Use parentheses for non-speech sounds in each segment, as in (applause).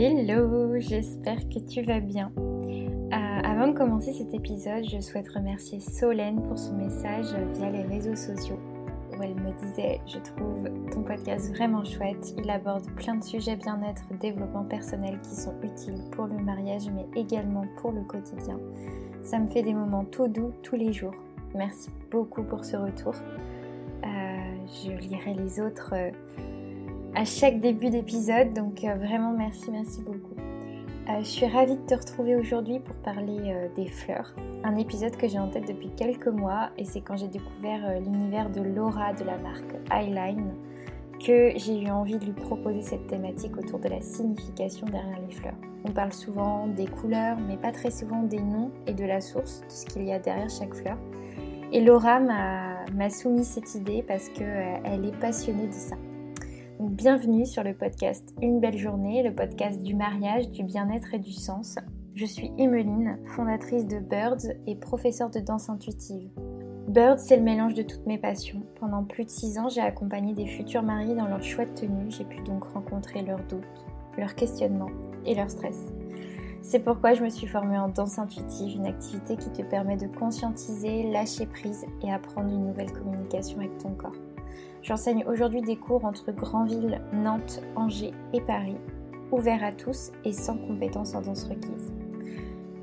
Hello, j'espère que tu vas bien. Euh, avant de commencer cet épisode, je souhaite remercier Solène pour son message via les réseaux sociaux où elle me disait Je trouve ton podcast vraiment chouette. Il aborde plein de sujets bien-être, développement personnel qui sont utiles pour le mariage mais également pour le quotidien. Ça me fait des moments tout doux tous les jours. Merci beaucoup pour ce retour. Euh, je lirai les autres. Euh, à chaque début d'épisode. Donc euh, vraiment merci, merci beaucoup. Euh, je suis ravie de te retrouver aujourd'hui pour parler euh, des fleurs. Un épisode que j'ai en tête depuis quelques mois et c'est quand j'ai découvert l'univers de Laura de la marque Eyeline que j'ai eu envie de lui proposer cette thématique autour de la signification derrière les fleurs. On parle souvent des couleurs mais pas très souvent des noms et de la source, de ce qu'il y a derrière chaque fleur. Et Laura m'a soumis cette idée parce qu'elle est passionnée de ça. Bienvenue sur le podcast Une belle journée, le podcast du mariage, du bien-être et du sens. Je suis Emeline, fondatrice de Birds et professeure de danse intuitive. Birds, c'est le mélange de toutes mes passions. Pendant plus de 6 ans, j'ai accompagné des futurs mariés dans leur choix de tenue. J'ai pu donc rencontrer leurs doutes, leurs questionnements et leur stress. C'est pourquoi je me suis formée en danse intuitive, une activité qui te permet de conscientiser, lâcher prise et apprendre une nouvelle communication avec ton corps. J'enseigne aujourd'hui des cours entre Granville, Nantes, Angers et Paris, ouverts à tous et sans compétences en danse requise.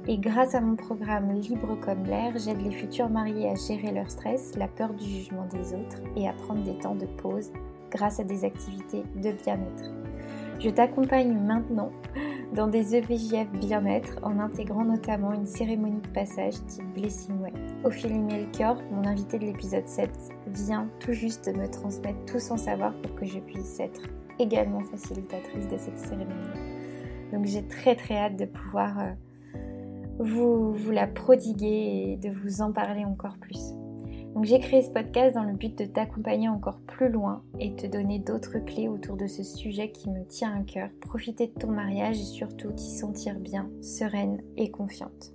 Et grâce à mon programme Libre comme l'air, j'aide les futurs mariés à gérer leur stress, la peur du jugement des autres et à prendre des temps de pause grâce à des activités de bien-être. Je t'accompagne maintenant dans des EVJF bien-être en intégrant notamment une cérémonie de passage type Blessing Way. Ophélie Melchior, mon invité de l'épisode 7, vient tout juste de me transmettre tout son savoir pour que je puisse être également facilitatrice de cette cérémonie. Donc j'ai très très hâte de pouvoir euh, vous la prodiguer et de vous en parler encore plus. Donc j'ai créé ce podcast dans le but de t'accompagner encore plus loin et te donner d'autres clés autour de ce sujet qui me tient à cœur. Profiter de ton mariage et surtout t'y sentir bien, sereine et confiante.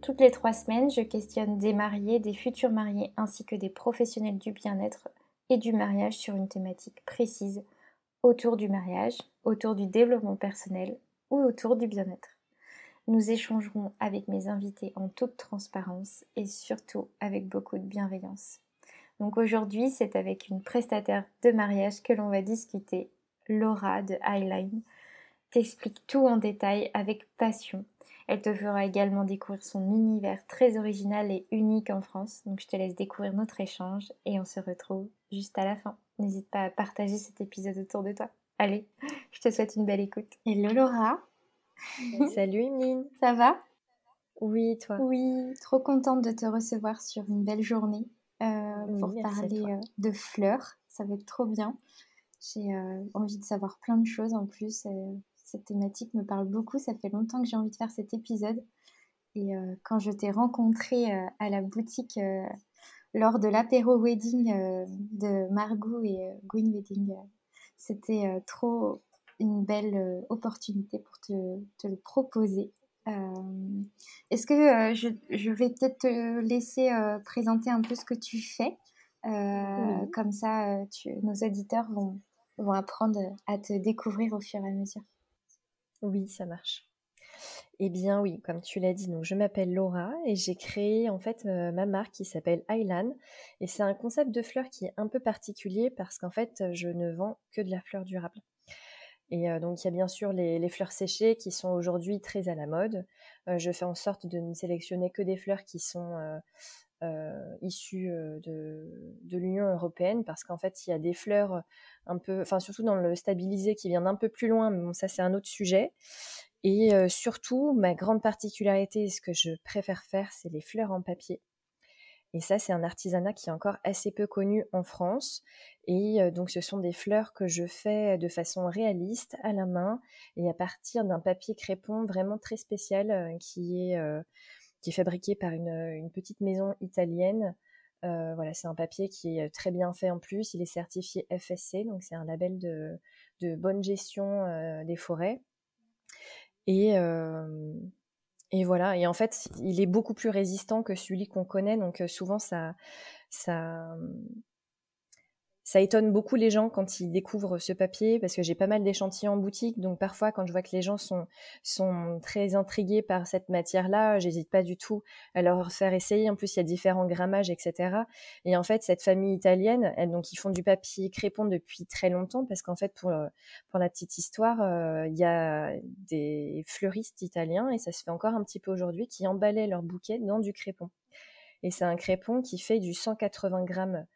Toutes les trois semaines, je questionne des mariés, des futurs mariés ainsi que des professionnels du bien-être et du mariage sur une thématique précise autour du mariage, autour du développement personnel ou autour du bien-être. Nous échangerons avec mes invités en toute transparence et surtout avec beaucoup de bienveillance. Donc aujourd'hui, c'est avec une prestataire de mariage que l'on va discuter, Laura de Highline. T'explique tout en détail avec passion. Elle te fera également découvrir son univers très original et unique en France. Donc je te laisse découvrir notre échange et on se retrouve juste à la fin. N'hésite pas à partager cet épisode autour de toi. Allez, je te souhaite une belle écoute. Hello Laura Salut Emeline. Ça va? Oui, toi? Oui, trop contente de te recevoir sur une belle journée euh, pour parler euh, de fleurs. Ça va être trop bien. J'ai euh, envie de savoir plein de choses en plus. cette thématique me parle beaucoup. Ça fait longtemps que j'ai envie de faire cet épisode. Et quand je t'ai rencontré à la boutique lors de l'apéro wedding de Margot et Gwyn Wedding, c'était trop une belle euh, opportunité pour te, le proposer. Euh, est-ce que euh, je, vais peut-être te laisser présenter un peu ce que tu fais Comme ça, nos auditeurs vont, vont apprendre à te découvrir au fur et à mesure. Oui, ça marche. Eh bien oui, comme tu l'as dit, donc je m'appelle Laura et j'ai créé en fait ma marque qui s'appelle Island et c'est un concept de fleurs qui est un peu particulier parce qu'en fait je ne vends que de la fleur durable. Et euh, donc, il y a bien sûr les, fleurs séchées qui sont aujourd'hui très à la mode. Euh, je fais en sorte de ne sélectionner que des fleurs qui sont euh, issues de, l'Union européenne parce qu'en fait, il y a des fleurs un peu, enfin, surtout dans le stabilisé qui vient d'un peu plus loin, mais bon, ça, c'est un autre sujet. Et surtout, ma grande particularité, ce que je préfère faire, c'est les fleurs en papier. Et ça, c'est un artisanat qui est encore assez peu connu en France. Et euh, donc, ce sont des fleurs que je fais de façon réaliste, à la main, et à partir d'un papier crépon vraiment très spécial euh, qui, est, euh, qui est fabriqué par une, petite maison italienne. voilà, c'est un papier qui est très bien fait en plus. Il est certifié FSC, donc c'est un label de, de bonne gestion des forêts. Et, et voilà, et en fait, il est beaucoup plus résistant que celui qu'on connaît, donc souvent ça, ça, ça étonne beaucoup les gens quand ils découvrent ce papier parce que j'ai pas mal d'échantillons en boutique. Donc parfois, quand je vois que les gens sont, sont très intrigués par cette matière-là, j'hésite pas du tout à leur faire essayer. En plus, il y a différents grammages, etc. Et en fait, cette famille italienne, elle, donc ils font du papier crépon depuis très longtemps parce qu'en fait, pour, pour la petite histoire, euh, il y a des fleuristes italiens et ça se fait encore un petit peu aujourd'hui qui emballaient leurs bouquets dans du crépon. Et c'est un crépon qui fait du 180 grammes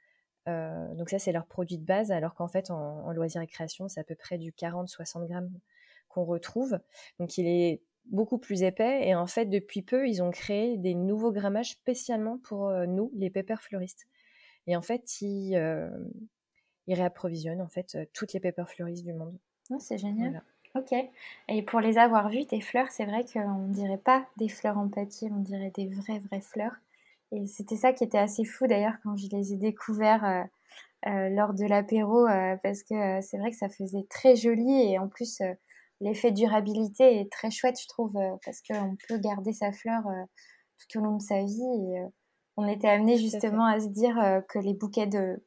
euh, donc ça, c'est leur produit de base, alors qu'en fait, en, loisirs et création, c'est à peu près du 40-60 grammes qu'on retrouve. Donc il est beaucoup plus épais. Et en fait, depuis peu, ils ont créé des nouveaux grammages spécialement pour euh, nous, les pépères fleuristes. Et en fait, ils, euh, réapprovisionnent en fait toutes les pépères fleuristes du monde. Oh, c'est génial. Ok. Et pour les avoir vues, tes fleurs, c'est vrai qu'on ne dirait pas des fleurs en papier, on dirait des vraies, vraies fleurs. Et c'était ça qui était assez fou d'ailleurs quand je les ai découverts euh, euh, lors de l'apéro, euh, parce que c'est vrai que ça faisait très joli et en plus l'effet durabilité est très chouette, je trouve, parce qu'on peut garder sa fleur tout au long de sa vie. Et on était amené justement à se dire que les bouquets de,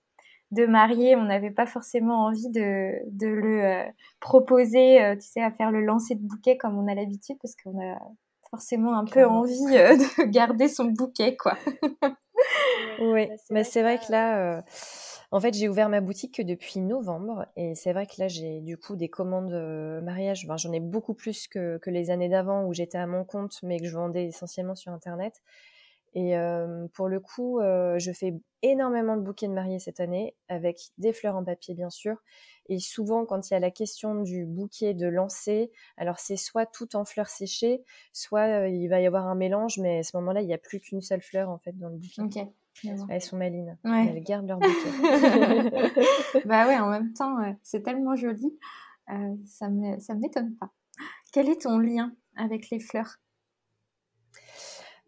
de mariés, on n'avait pas forcément envie de, de le proposer, tu sais, à faire le lancer de bouquet comme on a l'habitude, parce qu'on a forcément un peu envie euh, de (laughs) garder son bouquet, quoi. oui, mais c'est vrai que là, euh, en fait, j'ai ouvert ma boutique depuis novembre et c'est vrai que là, j'ai du coup des commandes euh, mariage. J'en ai beaucoup plus que, que les années d'avant où j'étais à mon compte, mais que je vendais essentiellement sur Internet. Et pour le coup, je fais énormément de bouquets de mariés cette année, avec des fleurs en papier bien sûr, et souvent, quand il y a la question du bouquet de lancer, alors c'est soit tout en fleurs séchées, soit euh, il va y avoir un mélange, mais à ce moment-là, il n'y a plus qu'une seule fleur en fait dans le bouquet. Ok. Elles sont malines. Elles gardent leur bouquet. (laughs) bah ouais, en même temps, c'est tellement joli. Euh, ça ne m'étonne pas. Quel est ton lien avec les fleurs?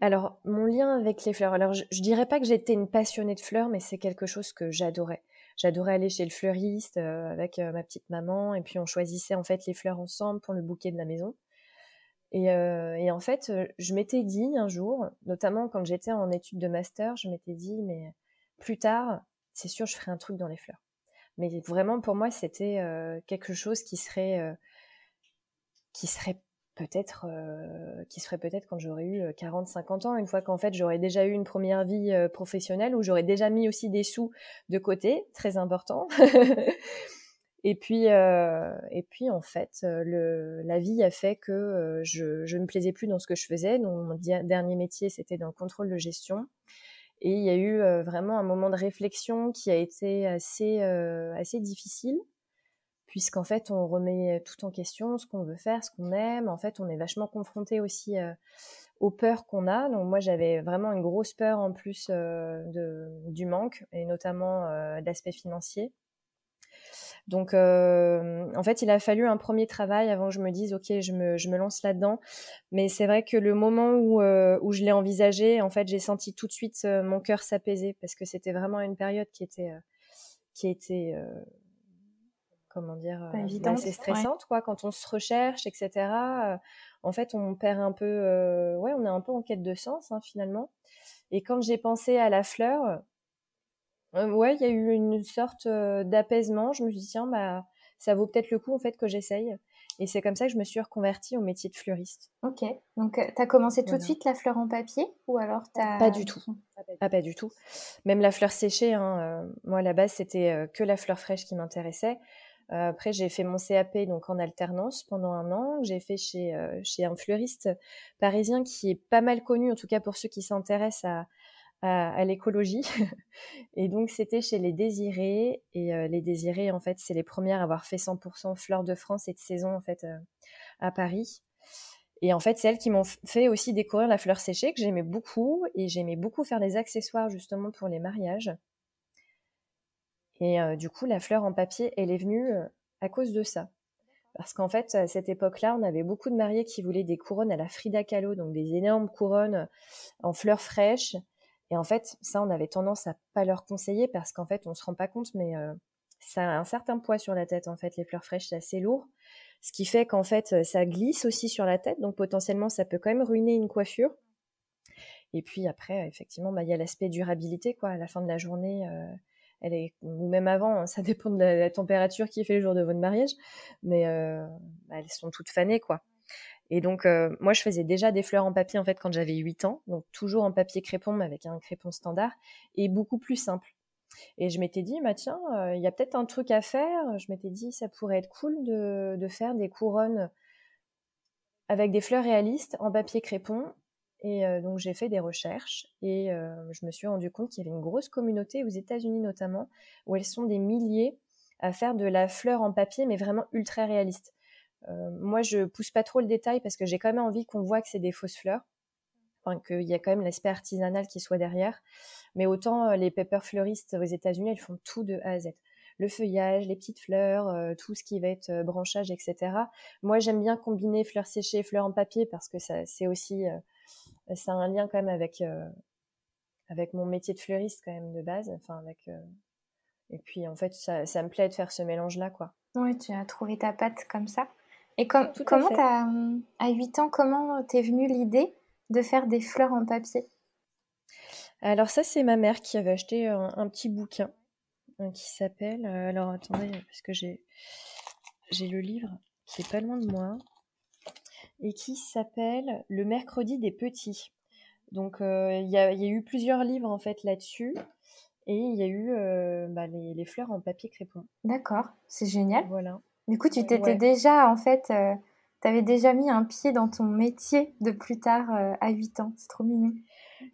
Alors, mon lien avec les fleurs. Alors, je, je dirais pas que j'étais une passionnée de fleurs, mais c'est quelque chose que j'adorais j'adorais aller chez le fleuriste euh, avec euh, ma petite maman et puis on choisissait en fait les fleurs ensemble pour le bouquet de la maison. Et, euh, en fait, je m'étais dit un jour, notamment quand j'étais en études de master, je m'étais dit, mais plus tard, c'est sûr, je ferai un truc dans les fleurs. Mais vraiment, pour moi, c'était quelque chose qui serait, qui serait peut-être euh, qui serait peut-être quand j'aurais eu 40 euh, 50 ans. Une fois qu'en fait j'aurais déjà eu une première vie euh, professionnelle où j'aurais déjà mis aussi des sous de côté très important. (laughs) Et puis et puis en fait la vie a fait que je je me plaisais plus dans ce que je faisais. Donc mon dernier métier c'était dans le contrôle de gestion. Et il y a eu vraiment un moment de réflexion qui a été assez assez difficile puisqu'en fait, on remet tout en question, ce qu'on veut faire, ce qu'on aime. En fait, on est vachement confronté aussi euh, aux peurs qu'on a. Donc moi, j'avais vraiment une grosse peur en plus euh, du manque, et notamment euh, d'aspect financier. Donc, en fait, il a fallu un premier travail avant que je me dise, OK, je me, je me lance là-dedans. Mais c'est vrai que le moment où, où je l'ai envisagé, en fait, j'ai senti tout de suite mon cœur s'apaiser parce que c'était vraiment une période qui était, qui était comment dire, euh, assez stressante, quoi, quand on se recherche, etc. Euh, en fait, on perd un peu, euh, ouais, on est un peu en quête de sens, hein, finalement. Et quand j'ai pensé à la fleur, ouais, il y a eu une sorte d'apaisement. Je me suis dit, tiens, bah, ça vaut peut-être le coup, en fait, que j'essaye. Et c'est comme ça que je me suis reconvertie au métier de fleuriste. Ok. Donc, tu as commencé tout de suite la fleur en papier ou alors as... Pas du tout. Ah, pas du tout. Même la fleur séchée, hein, moi, à la base, c'était que la fleur fraîche qui m'intéressait. Euh, après, j'ai fait mon CAP donc en alternance pendant un an. J'ai fait chez, euh, chez un fleuriste parisien qui est pas mal connu, en tout cas pour ceux qui s'intéressent à, à, l'écologie. (laughs) et donc, c'était chez les Désirés. Et euh, les Désirés, en fait, c'est les premières à avoir fait 100% fleurs de France et de saison, en fait, à Paris. Et en fait, c'est elles qui m'ont fait aussi découvrir la fleur séchée, que j'aimais beaucoup. Et j'aimais beaucoup faire des accessoires, justement, pour les mariages. Et euh, du coup, la fleur en papier, elle est venue euh, à cause de ça. Parce qu'en fait, à cette époque-là, on avait beaucoup de mariés qui voulaient des couronnes à la Frida Kahlo, donc des énormes couronnes euh, en fleurs fraîches. Et en fait, ça, on avait tendance à pas leur conseiller parce qu'en fait, on se rend pas compte, mais ça a un certain poids sur la tête. En fait, les fleurs fraîches, c'est assez lourd. Ce qui fait qu'en fait, ça glisse aussi sur la tête. Donc, potentiellement, ça peut quand même ruiner une coiffure. Et puis après, effectivement, bah, il y a l'aspect durabilité, quoi. À la fin de la journée, elle est, ou même avant, hein, (laughs) ça dépend de la, température qui fait le jour de votre mariage, mais bah, elles sont toutes fanées, quoi. Et donc, moi, je faisais déjà des fleurs en papier, en fait, quand j'avais 8 ans, donc toujours en papier crépon, mais avec un crépon standard, et beaucoup plus simple. Et je m'étais dit, bah tiens, il y a peut-être un truc à faire. Je m'étais dit, ça pourrait être cool de faire des couronnes avec des fleurs réalistes en papier crépon. Et euh, donc j'ai fait des recherches et euh, je me suis rendu compte qu'il y avait une grosse communauté aux États-Unis notamment où elles sont des milliers à faire de la fleur en papier mais vraiment ultra réaliste. Euh, moi je pousse pas trop le détail parce que j'ai quand même envie qu'on voit que c'est des fausses fleurs, qu'il y a quand même l'aspect artisanal qui soit derrière. Mais autant les paper fleuristes aux États-Unis elles font tout de A à Z le feuillage, les petites fleurs, tout ce qui va être branchage, etc. Moi, j'aime bien combiner fleurs séchées et fleurs en papier parce que ça, c'est aussi, ça a un lien quand même avec avec mon métier de fleuriste quand même de base. Enfin, avec et puis en fait, ça, me plaît de faire ce mélange-là, quoi. Oui, tu as trouvé ta patte comme ça. Et comment t'as, à 8 ans, comment t'es venue l'idée de faire des fleurs en papier? Alors ça, c'est ma mère qui avait acheté un petit bouquin qui s'appelle. Euh, alors attendez, parce que j'ai j'ai le livre qui est pas loin de moi et qui s'appelle Le mercredi des petits. Donc euh, il y, a, y, a, eu plusieurs livres en fait là-dessus et il y a eu euh, bah, les, les, fleurs en papier crépon. D'accord, c'est génial. Voilà. Du coup, tu t'étais déjà en fait, tu avais déjà mis un pied dans ton métier de plus tard à 8 ans. C'est trop mignon.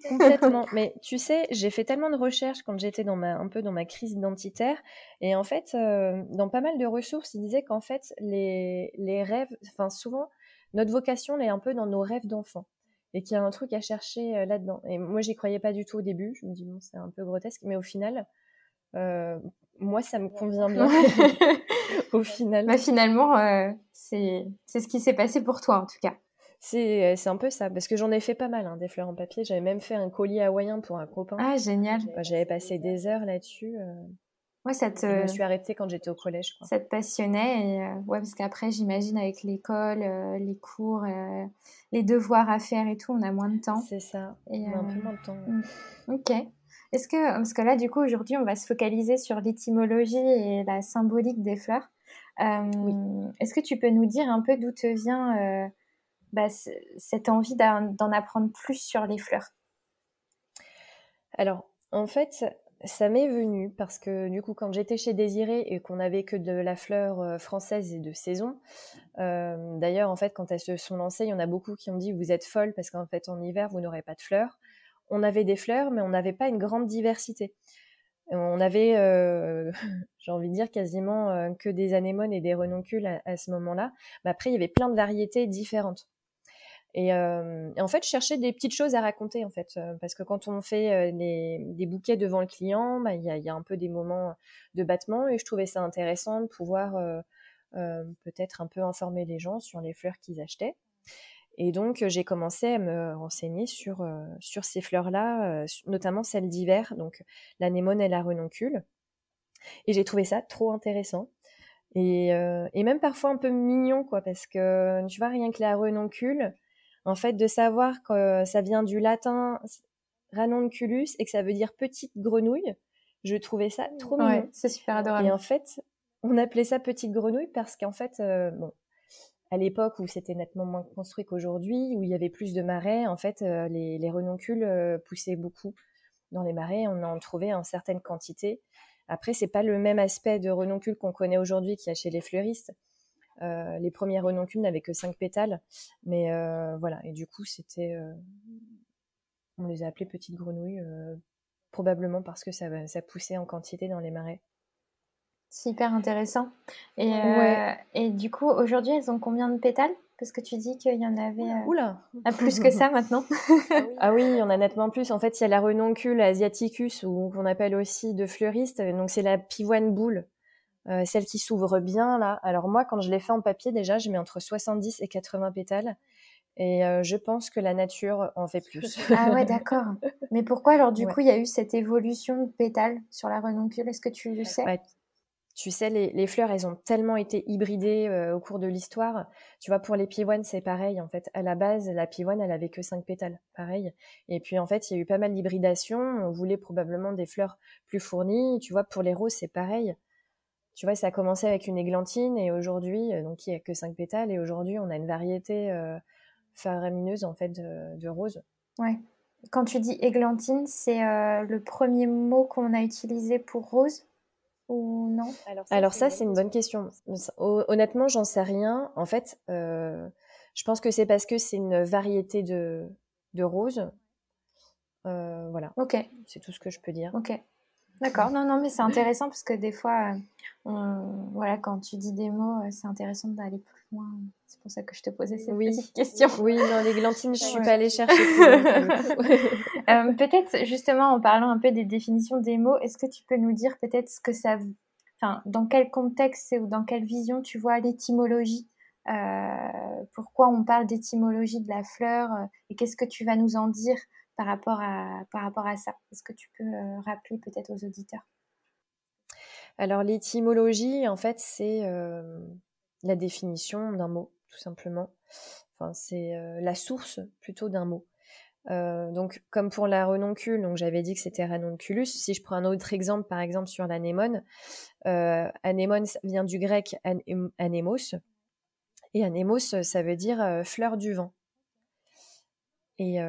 Complètement. (laughs) Mais tu sais, j'ai fait tellement de recherches quand j'étais dans ma, un peu dans ma crise identitaire. Et en fait, euh, dans pas mal de ressources, ils disaient qu'en fait, les, les rêves, enfin, souvent, notre vocation, elle est un peu dans nos rêves d'enfant. Et qu'il y a un truc à chercher euh, là-dedans. Et moi, j'y croyais pas du tout au début. Je me dis, bon, c'est un peu grotesque. Mais au final, euh, moi, ça me convient bien. (laughs) au final. Bah, finalement, c'est ce qui s'est passé pour toi, en tout cas. Euh, c'est un peu ça, parce que j'en ai fait pas mal, hein, des fleurs en papier. J'avais même fait un collier hawaïen pour un copain. Ah, génial. J'avais passé des heures là-dessus. Euh... Ouais, ça te... Je me suis arrêtée quand j'étais au collège. Quoi. Ça te passionnait. Et, euh, ouais, parce qu'après, j'imagine, avec l'école, euh, les cours, les devoirs à faire et tout, on a moins de temps. C'est ça. Et, on a un peu moins de temps. Mm. Ok. Est-ce que, parce que là, du coup, aujourd'hui, on va se focaliser sur l'étymologie et la symbolique des fleurs. Oui. Est-ce que tu peux nous dire un peu d'où te vient bah, cette envie d'en apprendre plus sur les fleurs? Alors, en fait, ça m'est venu parce que du coup, quand j'étais chez Désirée et qu'on n'avait que de la fleur euh, française et de saison, euh, d'ailleurs, en fait, quand elles se sont lancées, il y en a beaucoup qui ont dit vous êtes folle parce qu'en fait, en hiver, vous n'aurez pas de fleurs. On avait des fleurs, mais on n'avait pas une grande diversité. On avait, euh, (laughs) j'ai envie de dire, quasiment que des anémones et des renoncules à, à ce moment-là. Mais après, il y avait plein de variétés différentes. Euh, et, en fait, je cherchais des petites choses à raconter, en fait, euh, parce que quand on fait euh, des bouquets devant le client, bah, il y, a, y, a, un peu des moments de battement, et je trouvais ça intéressant de pouvoir peut-être un peu informer les gens sur les fleurs qu'ils achetaient. Et donc, j'ai commencé à me renseigner sur, sur ces fleurs-là, notamment celles d'hiver, donc l'anémone et la renoncule. Et j'ai trouvé ça trop intéressant. Et, et, même parfois un peu mignon, quoi, parce que tu vois, rien que la renoncule, en fait, de savoir que ça vient du latin ranunculus et que ça veut dire petite grenouille, je trouvais ça trop mignon. c'est super adorable. Et en fait, on appelait ça petite grenouille parce qu'en fait, euh, bon, à l'époque où c'était nettement moins construit qu'aujourd'hui, où il y avait plus de marais, en fait, euh, les, renoncules euh, poussaient beaucoup dans les marais. On en trouvait en certaines quantités. Après, c'est pas le même aspect de renoncules qu'on connaît aujourd'hui qu'il y a chez les fleuristes. Euh, les premiers renoncules n'avaient que 5 pétales. Mais euh, voilà, et du coup, c'était. Euh, on les a appelées petites grenouilles, probablement parce que ça, ça poussait en quantité dans les marais. Super intéressant. Et, et du coup, aujourd'hui, elles ont combien de pétales? Parce que tu dis qu'il y en avait Oula. À plus que ça maintenant. (laughs) ah oui, il y en a nettement plus. En fait, il y a la renoncule asiaticus, ou qu'on appelle aussi de fleuriste. Donc, c'est la pivoine boule. Euh, celle qui s'ouvre bien là. Alors moi, quand je l'ai fait en papier, déjà, je mets entre 70 et 80 pétales. Et euh, je pense que la nature en fait plus. (laughs) ah ouais, d'accord. Mais pourquoi alors du coup il y a eu cette évolution de pétales sur la renoncule? Est-ce que tu le sais? Tu sais, les, fleurs, elles ont tellement été hybridées euh, au cours de l'histoire. Tu vois, pour les pivoines, c'est pareil. En fait, à la base, la pivoine, elle avait que cinq pétales, pareil. Et puis, en fait, il y a eu pas mal d'hybridation. On voulait probablement des fleurs plus fournies. Tu vois, pour les roses, c'est pareil. Tu vois, ça a commencé avec une églantine et aujourd'hui, euh, donc il y a que cinq pétales. Et aujourd'hui, on a une variété euh, faramineuse en fait de, de roses. Ouais. Quand tu dis églantine, c'est le premier mot qu'on a utilisé pour rose ou non? Alors ça, c'est une bonne question. Honnêtement, j'en sais rien. En fait, euh, je pense que c'est parce que c'est une variété de, de roses. Euh, voilà. Ok. C'est tout ce que je peux dire. Ok. D'accord, non, non, mais c'est intéressant parce que des fois, euh, voilà, quand tu dis des mots, c'est intéressant d'aller plus loin. C'est pour ça que je te posais cette petite question. Oui, non, les glantines, je suis pas allée chercher. (laughs) Euh, peut-être justement en parlant un peu des définitions des mots, est-ce que tu peux nous dire peut-être ce que ça, enfin, dans quel contexte ou dans quelle vision tu vois l'étymologie euh, Pourquoi on parle d'étymologie de la fleur et qu'est-ce que tu vas nous en dire par rapport à, par rapport à ça? Est-ce que tu peux euh, rappeler peut-être aux auditeurs? Alors l'étymologie, en fait, c'est euh, la définition d'un mot, tout simplement. Enfin, c'est euh, la source plutôt d'un mot. donc, comme pour la renoncule, j'avais dit que c'était ranunculus. Si je prends un autre exemple, par exemple sur l'anémone, anémone vient du grec anémos, et anémos, ça veut dire fleur du vent. Et,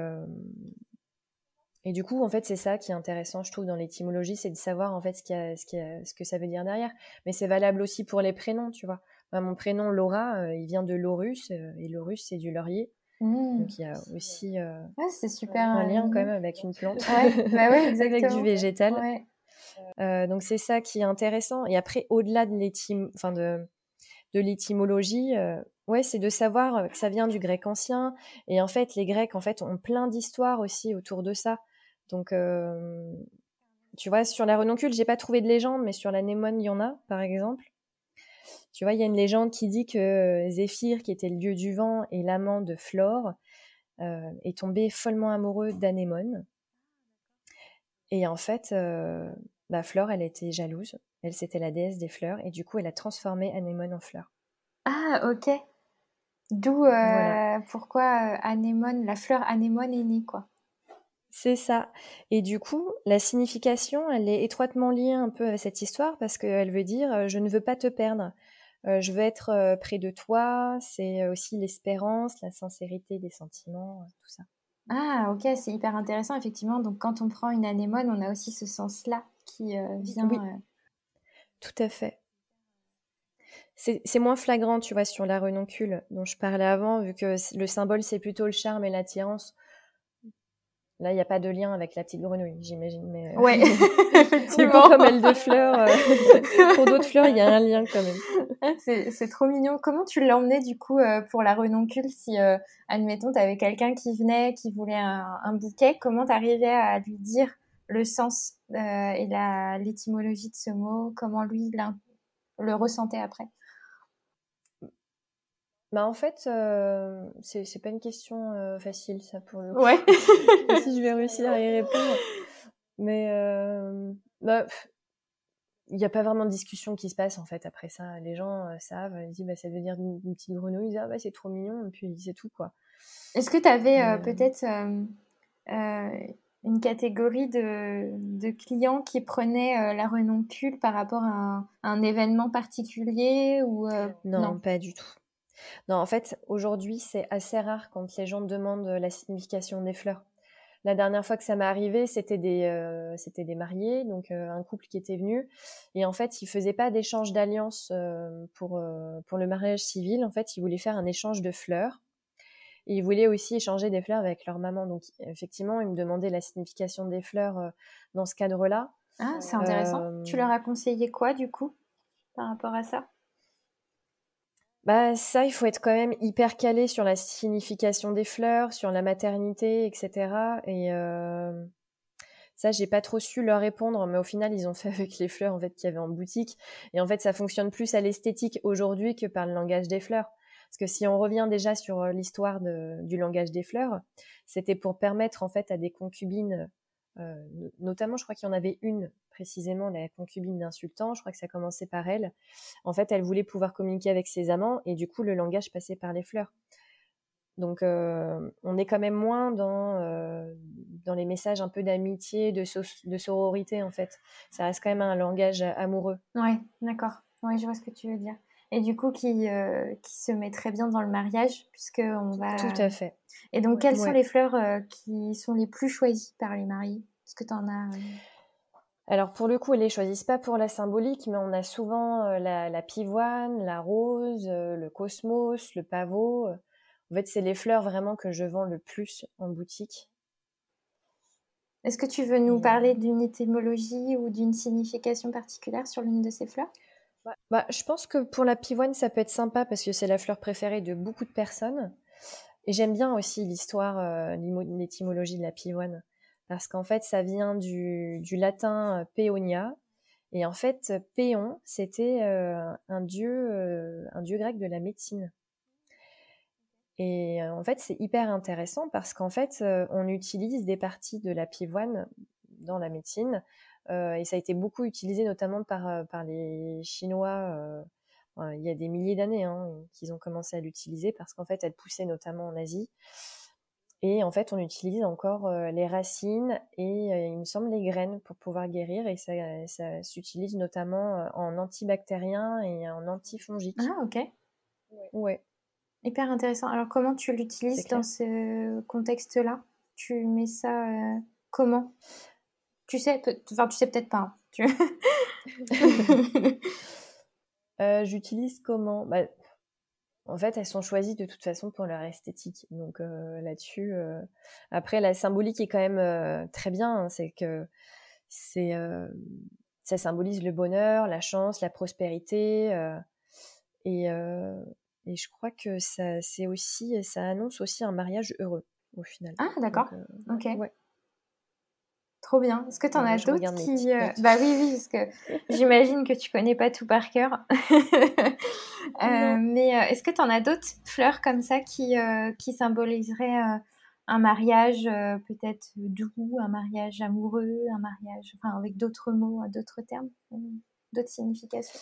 et du coup, en fait, c'est ça qui est intéressant, je trouve, dans l'étymologie, c'est de savoir en fait ce, ce, ce, que ça veut dire derrière. Mais c'est valable aussi pour les prénoms, tu vois. mon prénom Laura, euh, il vient de Laurus, euh, et Laurus, c'est du laurier. Mmh. Donc il y a aussi euh, c'est super, un lien quand même avec une plante, ouais, bah ouais, (laughs) avec du végétal. donc c'est ça qui est intéressant. Et après, au-delà de l'étym... enfin de, de l'étymologie, ouais, c'est de savoir que ça vient du grec ancien. Et en fait, les Grecs en fait ont plein d'histoires aussi autour de ça. Donc, euh, tu vois, sur la renoncule, j'ai pas trouvé de légende, mais sur la némone, il y en a, par exemple. Tu vois, il y a une légende qui dit que Zéphyr, qui était le dieu du vent et l'amant de Flore, euh, est tombé follement amoureux d'Anémone. Et en fait, euh, bah, Flore, elle était jalouse. Elle, c'était la déesse des fleurs. Et du coup, elle a transformé Anémone en fleur. Ah, ok. D'où pourquoi Anémone, la fleur Anémone est née, quoi. C'est ça. Et du coup, la signification, elle est étroitement liée un peu à cette histoire parce qu'elle veut dire euh, je ne veux pas te perdre. Euh, je veux être euh, près de toi. C'est aussi l'espérance, la sincérité des sentiments, tout ça. Ah, ok, c'est hyper intéressant, effectivement. Donc, quand on prend une anémone, on a aussi ce sens-là qui vient. Oui, tout à fait. C'est moins flagrant, tu vois, sur la renoncule dont je parlais avant, vu que le symbole, c'est plutôt le charme et l'attirance. Là, il n'y a pas de lien avec la petite grenouille, j'imagine. Mais euh, ouais, (laughs) effectivement. comme elle de fleurs. Euh, (laughs) pour d'autres fleurs, il y a un lien quand même. Ah, c'est trop mignon. Comment tu l'as emmené du coup euh, pour la renoncule Si, admettons, tu avais quelqu'un qui venait, qui voulait un, bouquet, comment tu arrivais à lui dire le sens et l'étymologie de ce mot? Comment lui le ressentait après? Bah en fait, euh, c'est pas une question euh, facile ça pour le coup. Ouais. (laughs) si je vais réussir à y (laughs) répondre. Mais euh, bah, il n'y a pas vraiment de discussion qui se passe en fait après ça. Les gens euh, savent, ils disent bah, ça veut dire une, petite grenouille, ils disent ah bah c'est trop mignon, et puis c'est tout quoi. Est-ce que tu avais euh, peut-être une catégorie de, de, clients qui prenaient la renoncule par rapport à un, un événement particulier ou non, pas du tout. Non, en fait, aujourd'hui, c'est assez rare quand les gens demandent la signification des fleurs. La dernière fois que ça m'est arrivé, c'était des, euh, c'était des mariés, donc euh, un couple qui était venu. Et en fait, ils faisaient pas d'échange d'alliance euh, pour, pour le mariage civil. En fait, ils voulaient faire un échange de fleurs. Et ils voulaient aussi échanger des fleurs avec leur maman. Donc, effectivement, ils me demandaient la signification des fleurs dans ce cadre-là. Ah, c'est intéressant. Tu leur as conseillé quoi, du coup, par rapport à ça? Bah ça, il faut être quand même hyper calé sur la signification des fleurs, sur la maternité, etc. Et euh, ça, j'ai pas trop su leur répondre, mais au final, ils ont fait avec les fleurs en fait qu'il y avait en boutique. Et en fait, ça fonctionne plus à l'esthétique aujourd'hui que par le langage des fleurs. Parce que si on revient déjà sur euh, l'histoire du langage des fleurs, c'était pour permettre en fait à des concubines notamment, je crois qu'il y en avait une précisément, la concubine d'un sultan. Je crois que ça commençait par elle. En fait, elle voulait pouvoir communiquer avec ses amants et du coup, le langage passait par les fleurs. Donc, on est quand même moins dans, dans les messages un peu d'amitié, de, sororité, en fait. Ça reste quand même un langage amoureux. Ouais, d'accord. Ouais, je vois ce que tu veux dire. Et du coup, qui, qui se met très bien dans le mariage, puisque on va. Tout à fait. Et donc, quelles sont les fleurs qui sont les plus choisies par les mariés? Est-ce que tu en as alors pour le coup, ils les choisissent pas pour la symbolique, mais on a souvent la, la, pivoine, la rose, le cosmos, le pavot. En fait, c'est les fleurs vraiment que je vends le plus en boutique. Est-ce que tu veux nous parler d'une étymologie ou d'une signification particulière sur l'une de ces fleurs? Bah, Je pense que pour la pivoine, ça peut être sympa parce que c'est la fleur préférée de beaucoup de personnes. Et j'aime bien aussi l'histoire, euh, l'étymologie de la pivoine. Parce qu'en fait, ça vient du, latin euh, peonia. Et en fait, péon, c'était euh, un, dieu, un dieu grec de la médecine. Et en fait, c'est hyper intéressant parce qu'en fait, on utilise des parties de la pivoine dans la médecine. Et ça a été beaucoup utilisé notamment par, par les Chinois. il y a des milliers d'années hein, qu'ils ont commencé à l'utiliser parce qu'en fait, elle poussait notamment en Asie. Et en fait, on utilise encore les racines et il me semble les graines pour pouvoir guérir. Et ça, ça s'utilise notamment en antibactérien et en antifongique. Ah, ok. Ouais. Hyper intéressant. Alors, comment tu l'utilises dans ce contexte-là? Tu mets ça euh, comment? Tu sais, enfin, tu sais peut-être pas. Hein. (laughs) Euh, j'utilise comment? Bah, En fait, elles sont choisies de toute façon pour leur esthétique. Donc euh, là-dessus, après, la symbolique est quand même très bien. Hein. C'est que c'est ça symbolise le bonheur, la chance, la prospérité. et et je crois que ça, c'est aussi, ça annonce aussi un mariage heureux au final. Ah d'accord. Euh, ok. Ouais. Trop bien. Est-ce que tu en as d'autres qui... Euh, bah oui, oui, parce que (laughs) j'imagine que tu connais pas tout par cœur. (laughs) Euh, mais est-ce que tu en as d'autres fleurs comme ça qui, qui symboliseraient un mariage peut-être doux, un mariage amoureux, un mariage enfin, avec d'autres mots, d'autres termes, d'autres significations?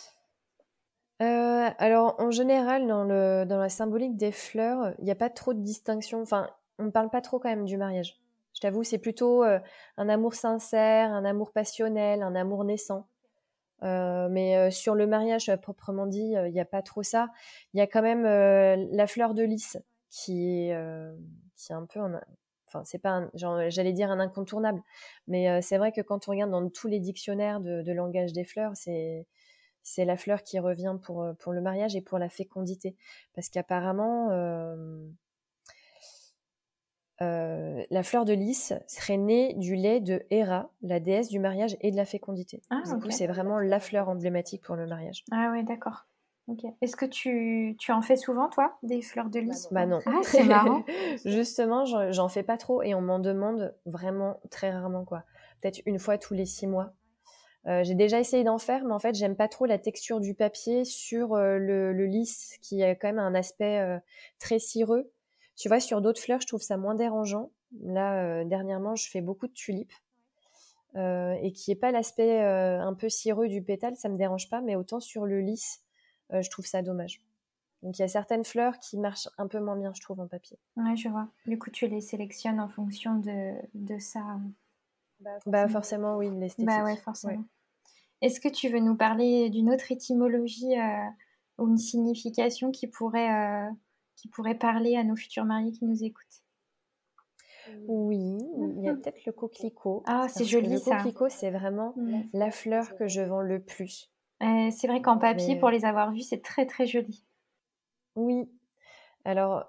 Euh, alors, en général, dans, le, dans la symbolique des fleurs, il n'y a pas trop de distinction. Enfin, on ne parle pas trop quand même du mariage. Je t'avoue, c'est plutôt euh, un amour sincère, un amour passionnel, un amour naissant. Euh, mais sur le mariage proprement dit, il n'y a pas trop ça. Il y a quand même la fleur de lys qui est, un peu enfin c'est pas j'allais dire un incontournable mais c'est vrai que quand on regarde dans tous les dictionnaires de, langage des fleurs c'est c'est la fleur qui revient pour, euh, pour le mariage et pour la fécondité. Parce qu'apparemment, euh, euh, la fleur de lys serait née du lait de Héra, la déesse du mariage et de la fécondité. Ah, du coup, c'est vraiment la fleur emblématique pour le mariage. Ah oui, d'accord. Est-ce que tu, tu, en fais souvent, toi, des fleurs de lys? Bah non. Ah, c'est marrant. (laughs) Justement, j'en fais pas trop et on m'en demande vraiment très rarement, quoi. Peut-être une fois tous les six mois. Euh, j'ai déjà essayé d'en faire, mais en fait, j'aime pas trop la texture du papier sur euh, le, lisse, qui a quand même un aspect très cireux. Tu vois, sur d'autres fleurs, je trouve ça moins dérangeant. Là, dernièrement, je fais beaucoup de tulipes. et qui est pas l'aspect un peu cireux du pétale, ça me dérange pas, mais autant sur le lisse, je trouve ça dommage. Donc il y a certaines fleurs qui marchent un peu moins bien, je trouve, en papier. Ouais, je vois. Du coup, tu les sélectionnes en fonction de, de ça. Bah, bah forcément, oui, l'esthétique. Bah ouais, forcément. Est-ce que tu veux nous parler d'une autre étymologie euh, ou une signification qui pourrait, euh, qui pourrait parler à nos futurs mariés qui nous écoutent oui, il y a peut-être le coquelicot. Ah, c'est joli ça. Le coquelicot, c'est vraiment la fleur que je vends le plus. Euh, c'est vrai qu'en papier, pour les avoir vus, c'est très très joli. Oui. Alors,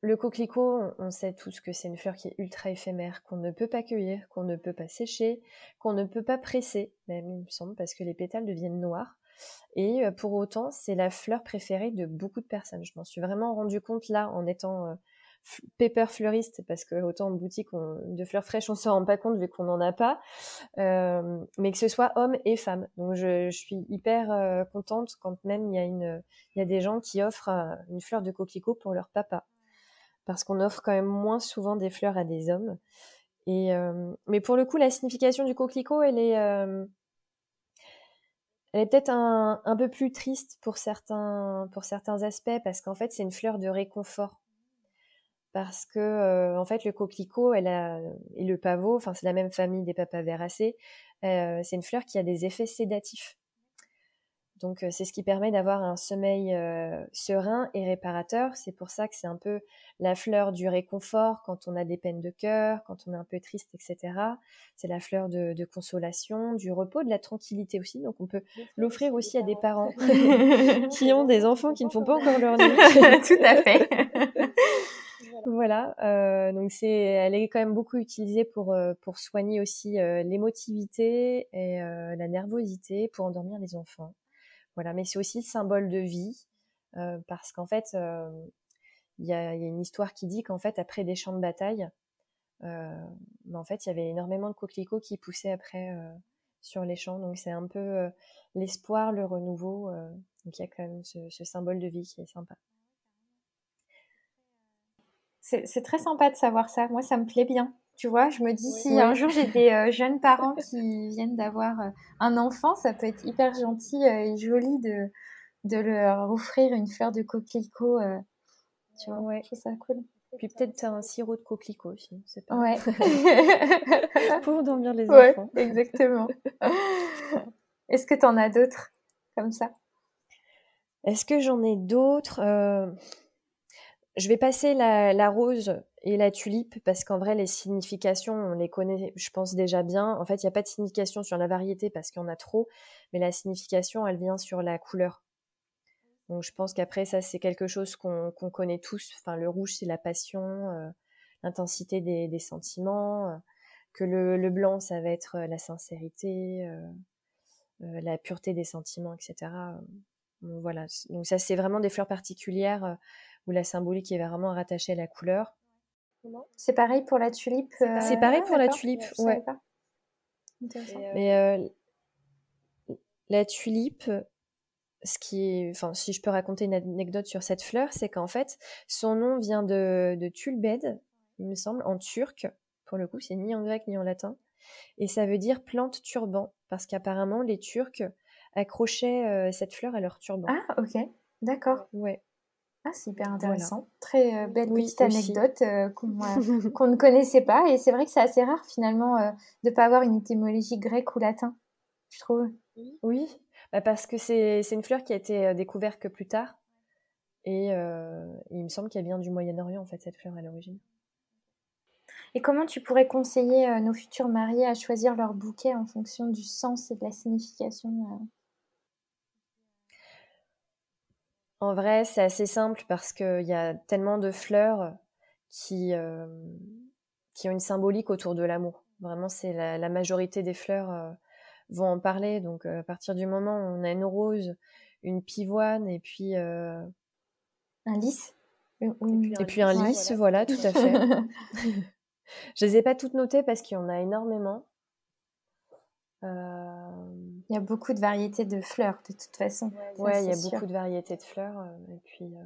le coquelicot, on sait tous que c'est une fleur qui est ultra éphémère, qu'on ne peut pas cueillir, qu'on ne peut pas sécher, qu'on ne peut pas presser, même il me semble, parce que les pétales deviennent noirs. Et euh, pour autant, c'est la fleur préférée de beaucoup de personnes. Je m'en suis vraiment rendu compte là en étant euh, fleuriste, parce que autant en boutique de fleurs fraîches, on se rend pas compte vu qu'on n'en a pas, euh, mais que ce soit hommes et femmes. Donc je, suis hyper contente quand même il y a y a des gens qui offrent une fleur de coquelicot pour leur papa parce qu'on offre quand même moins souvent des fleurs à des hommes. Et, mais pour le coup, la signification du coquelicot, elle est, elle est peut-être un, peu plus triste pour certains, aspects, parce qu'en fait, c'est une fleur de réconfort. Parce que, en fait, le coquelicot et le pavot, enfin, c'est la même famille des papaveracées, euh, c'est une fleur qui a des effets sédatifs. Donc c'est ce qui permet d'avoir un sommeil serein et réparateur. C'est pour ça que c'est un peu la fleur du réconfort quand on a des peines de cœur, quand on est un peu triste, etc. C'est la fleur de, consolation, du repos, de la tranquillité aussi. Donc on peut l'offrir aussi à des parents (laughs) (laughs) qui ont des enfants qui ne font pas encore leur (laughs) nuit. Tout à fait. voilà, euh, donc c'est, elle est quand même beaucoup utilisée pour pour soigner aussi l'émotivité et la nervosité, pour endormir les enfants. Voilà, mais c'est aussi le symbole de vie, euh, parce qu'en fait, euh, il y, a, une histoire qui dit qu'en fait, après des champs de bataille, euh, en fait, il y avait énormément de coquelicots qui poussaient après sur les champs. Donc c'est un peu l'espoir, le renouveau. donc il y a quand même ce, symbole de vie qui est sympa. C'est très sympa de savoir ça. Moi, ça me plaît bien. Tu vois, je me dis, si un jour j'ai des euh, jeunes parents qui viennent d'avoir euh, un enfant, ça peut être hyper gentil euh, et joli de, de leur offrir une fleur de coquelicot. tu vois, ouais. je trouve ça cool. Puis peut-être un sirop de coquelicot aussi, pas. Ouais. (laughs) Pour dormir les enfants. exactement. (laughs) Est-ce que tu en as d'autres comme ça? Est-ce que j'en ai d'autres Je vais passer la, la rose et la tulipe, parce qu'en vrai, les significations, on les connaît, je pense déjà bien. En fait, il n'y a pas de signification sur la variété parce qu'il y en a trop, mais la signification, elle vient sur la couleur. Donc, je pense qu'après, ça, c'est quelque chose qu'on connaît tous. Enfin, le rouge, c'est la passion, euh, l'intensité des, sentiments. Euh, que le, blanc, ça va être euh, la sincérité, la pureté des sentiments, etc. voilà. Donc, ça, c'est vraiment des fleurs particulières où la symbolique est vraiment rattachée à la couleur. C'est pareil pour la tulipe. C'est pareil pour la tulipe, ouais. Mais euh, la tulipe, ce qui est, enfin, si je peux raconter une anecdote sur cette fleur, c'est qu'en fait, son nom vient de, de tulbed, il me semble, en turc. Pour le coup, c'est ni en grec ni en latin. Et ça veut dire plante turban, parce qu'apparemment, les Turcs accrochaient euh, cette fleur à leur turban. Ah, ok, d'accord. Ouais. Ah, c'est hyper intéressant. Très euh, belle petite anecdote euh, (laughs) qu'on ne connaissait pas. Et c'est vrai que c'est assez rare finalement euh, de ne pas avoir une étymologie grecque ou latin, je trouve. Oui, bah, parce que c'est une fleur qui a été découverte que plus tard. Et, il me semble qu'elle vient du Moyen-Orient, en fait, cette fleur à l'origine. Et comment tu pourrais conseiller nos futurs mariés à choisir leur bouquet en fonction du sens et de la signification En vrai, c'est assez simple parce qu'il y a tellement de fleurs qui, euh, qui ont une symbolique autour de l'amour. Vraiment, c'est la, majorité des fleurs euh, vont en parler. Donc, euh, à partir du moment où on a une rose, une pivoine et puis un lys. Et puis un, lys, voilà. tout à fait. (laughs) (laughs) Je les ai pas toutes notées parce qu'il y en a énormément. Il y a beaucoup de variétés de fleurs, de toute façon. Ouais, il y a beaucoup de variétés de fleurs. Euh, et puis, euh,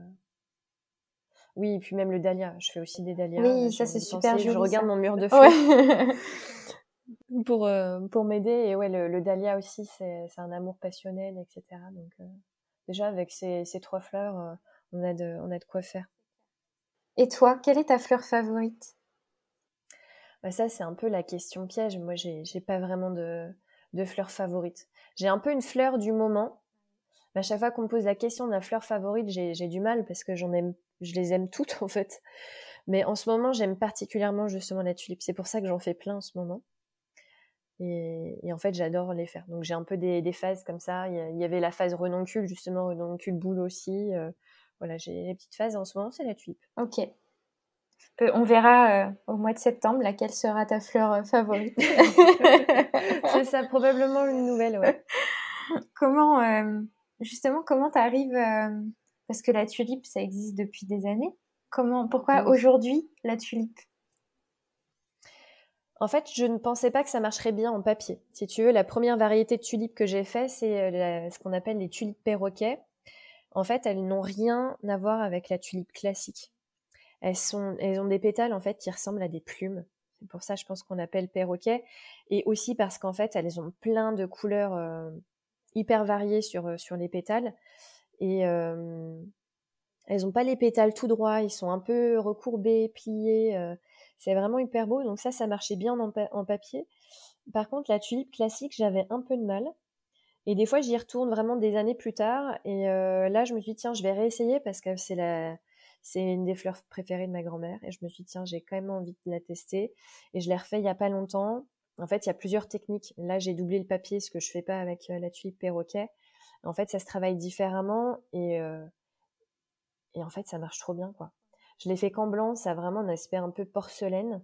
oui, et puis même le dahlia. Je fais aussi des dahlias. Oui, ça c'est super joli. Je regarde mon mur de (laughs) fleurs (laughs) pour euh, pour m'aider. Et ouais, le, dahlia aussi, c'est un amour passionnel, etc. Donc déjà avec ces, ces trois fleurs, on a de on a de quoi faire. Et toi, quelle est ta fleur favorite? Bah ça, c'est un peu la question piège. Moi, j'ai pas vraiment de, de fleurs favorites. J'ai un peu une fleur du moment. À chaque fois qu'on me pose la question de la fleur favorite, j'ai du mal parce que j'en aime, je les aime toutes (laughs) en fait. Mais en ce moment, j'aime particulièrement justement la tulipe. C'est pour ça que j'en fais plein en ce moment. Et, en fait, j'adore les faire. Donc j'ai un peu des, phases comme ça. Il y, avait la phase renoncule, justement, renoncule boule aussi. Euh, voilà, j'ai les petites phases. En ce moment, c'est la tulipe. Ok. On verra euh, au mois de septembre laquelle sera ta fleur euh, favorite. (laughs) c'est ça, probablement une nouvelle, ouais. Comment, euh, justement, comment tu arrives, parce que la tulipe, ça existe depuis des années. Comment, pourquoi aujourd'hui la tulipe? En fait, je ne pensais pas que ça marcherait bien en papier. Si tu veux, la première variété de tulipes que j'ai fait, c'est ce qu'on appelle les tulipes perroquets. En fait, elles n'ont rien à voir avec la tulipe classique. Elles, ont des pétales en fait qui ressemblent à des plumes. C'est pour ça, je pense qu'on appelle perroquet. Et aussi parce qu'en fait, elles ont plein de couleurs euh, hyper variées sur, euh, sur les pétales. Et euh, elles n'ont pas les pétales tout droits, ils sont un peu recourbés, pliés. c'est vraiment hyper beau. Donc ça, ça marchait bien en, papier. Par contre, la tulipe classique, j'avais un peu de mal. Et des fois, j'y retourne vraiment des années plus tard. Et là, je me suis dit, tiens, je vais réessayer parce que c'est la, c'est une des fleurs préférées de ma grand-mère et je me suis dit, tiens, j'ai quand même envie de la tester. Et je l'ai refait il n'y a pas longtemps. En fait, il y a plusieurs techniques. Là, j'ai doublé le papier, ce que je fais pas avec euh, la tulipe perroquet. En fait, ça se travaille différemment et, euh, et en fait, ça marche trop bien, quoi. Je l'ai fait qu'en blanc, ça a vraiment un aspect un peu porcelaine.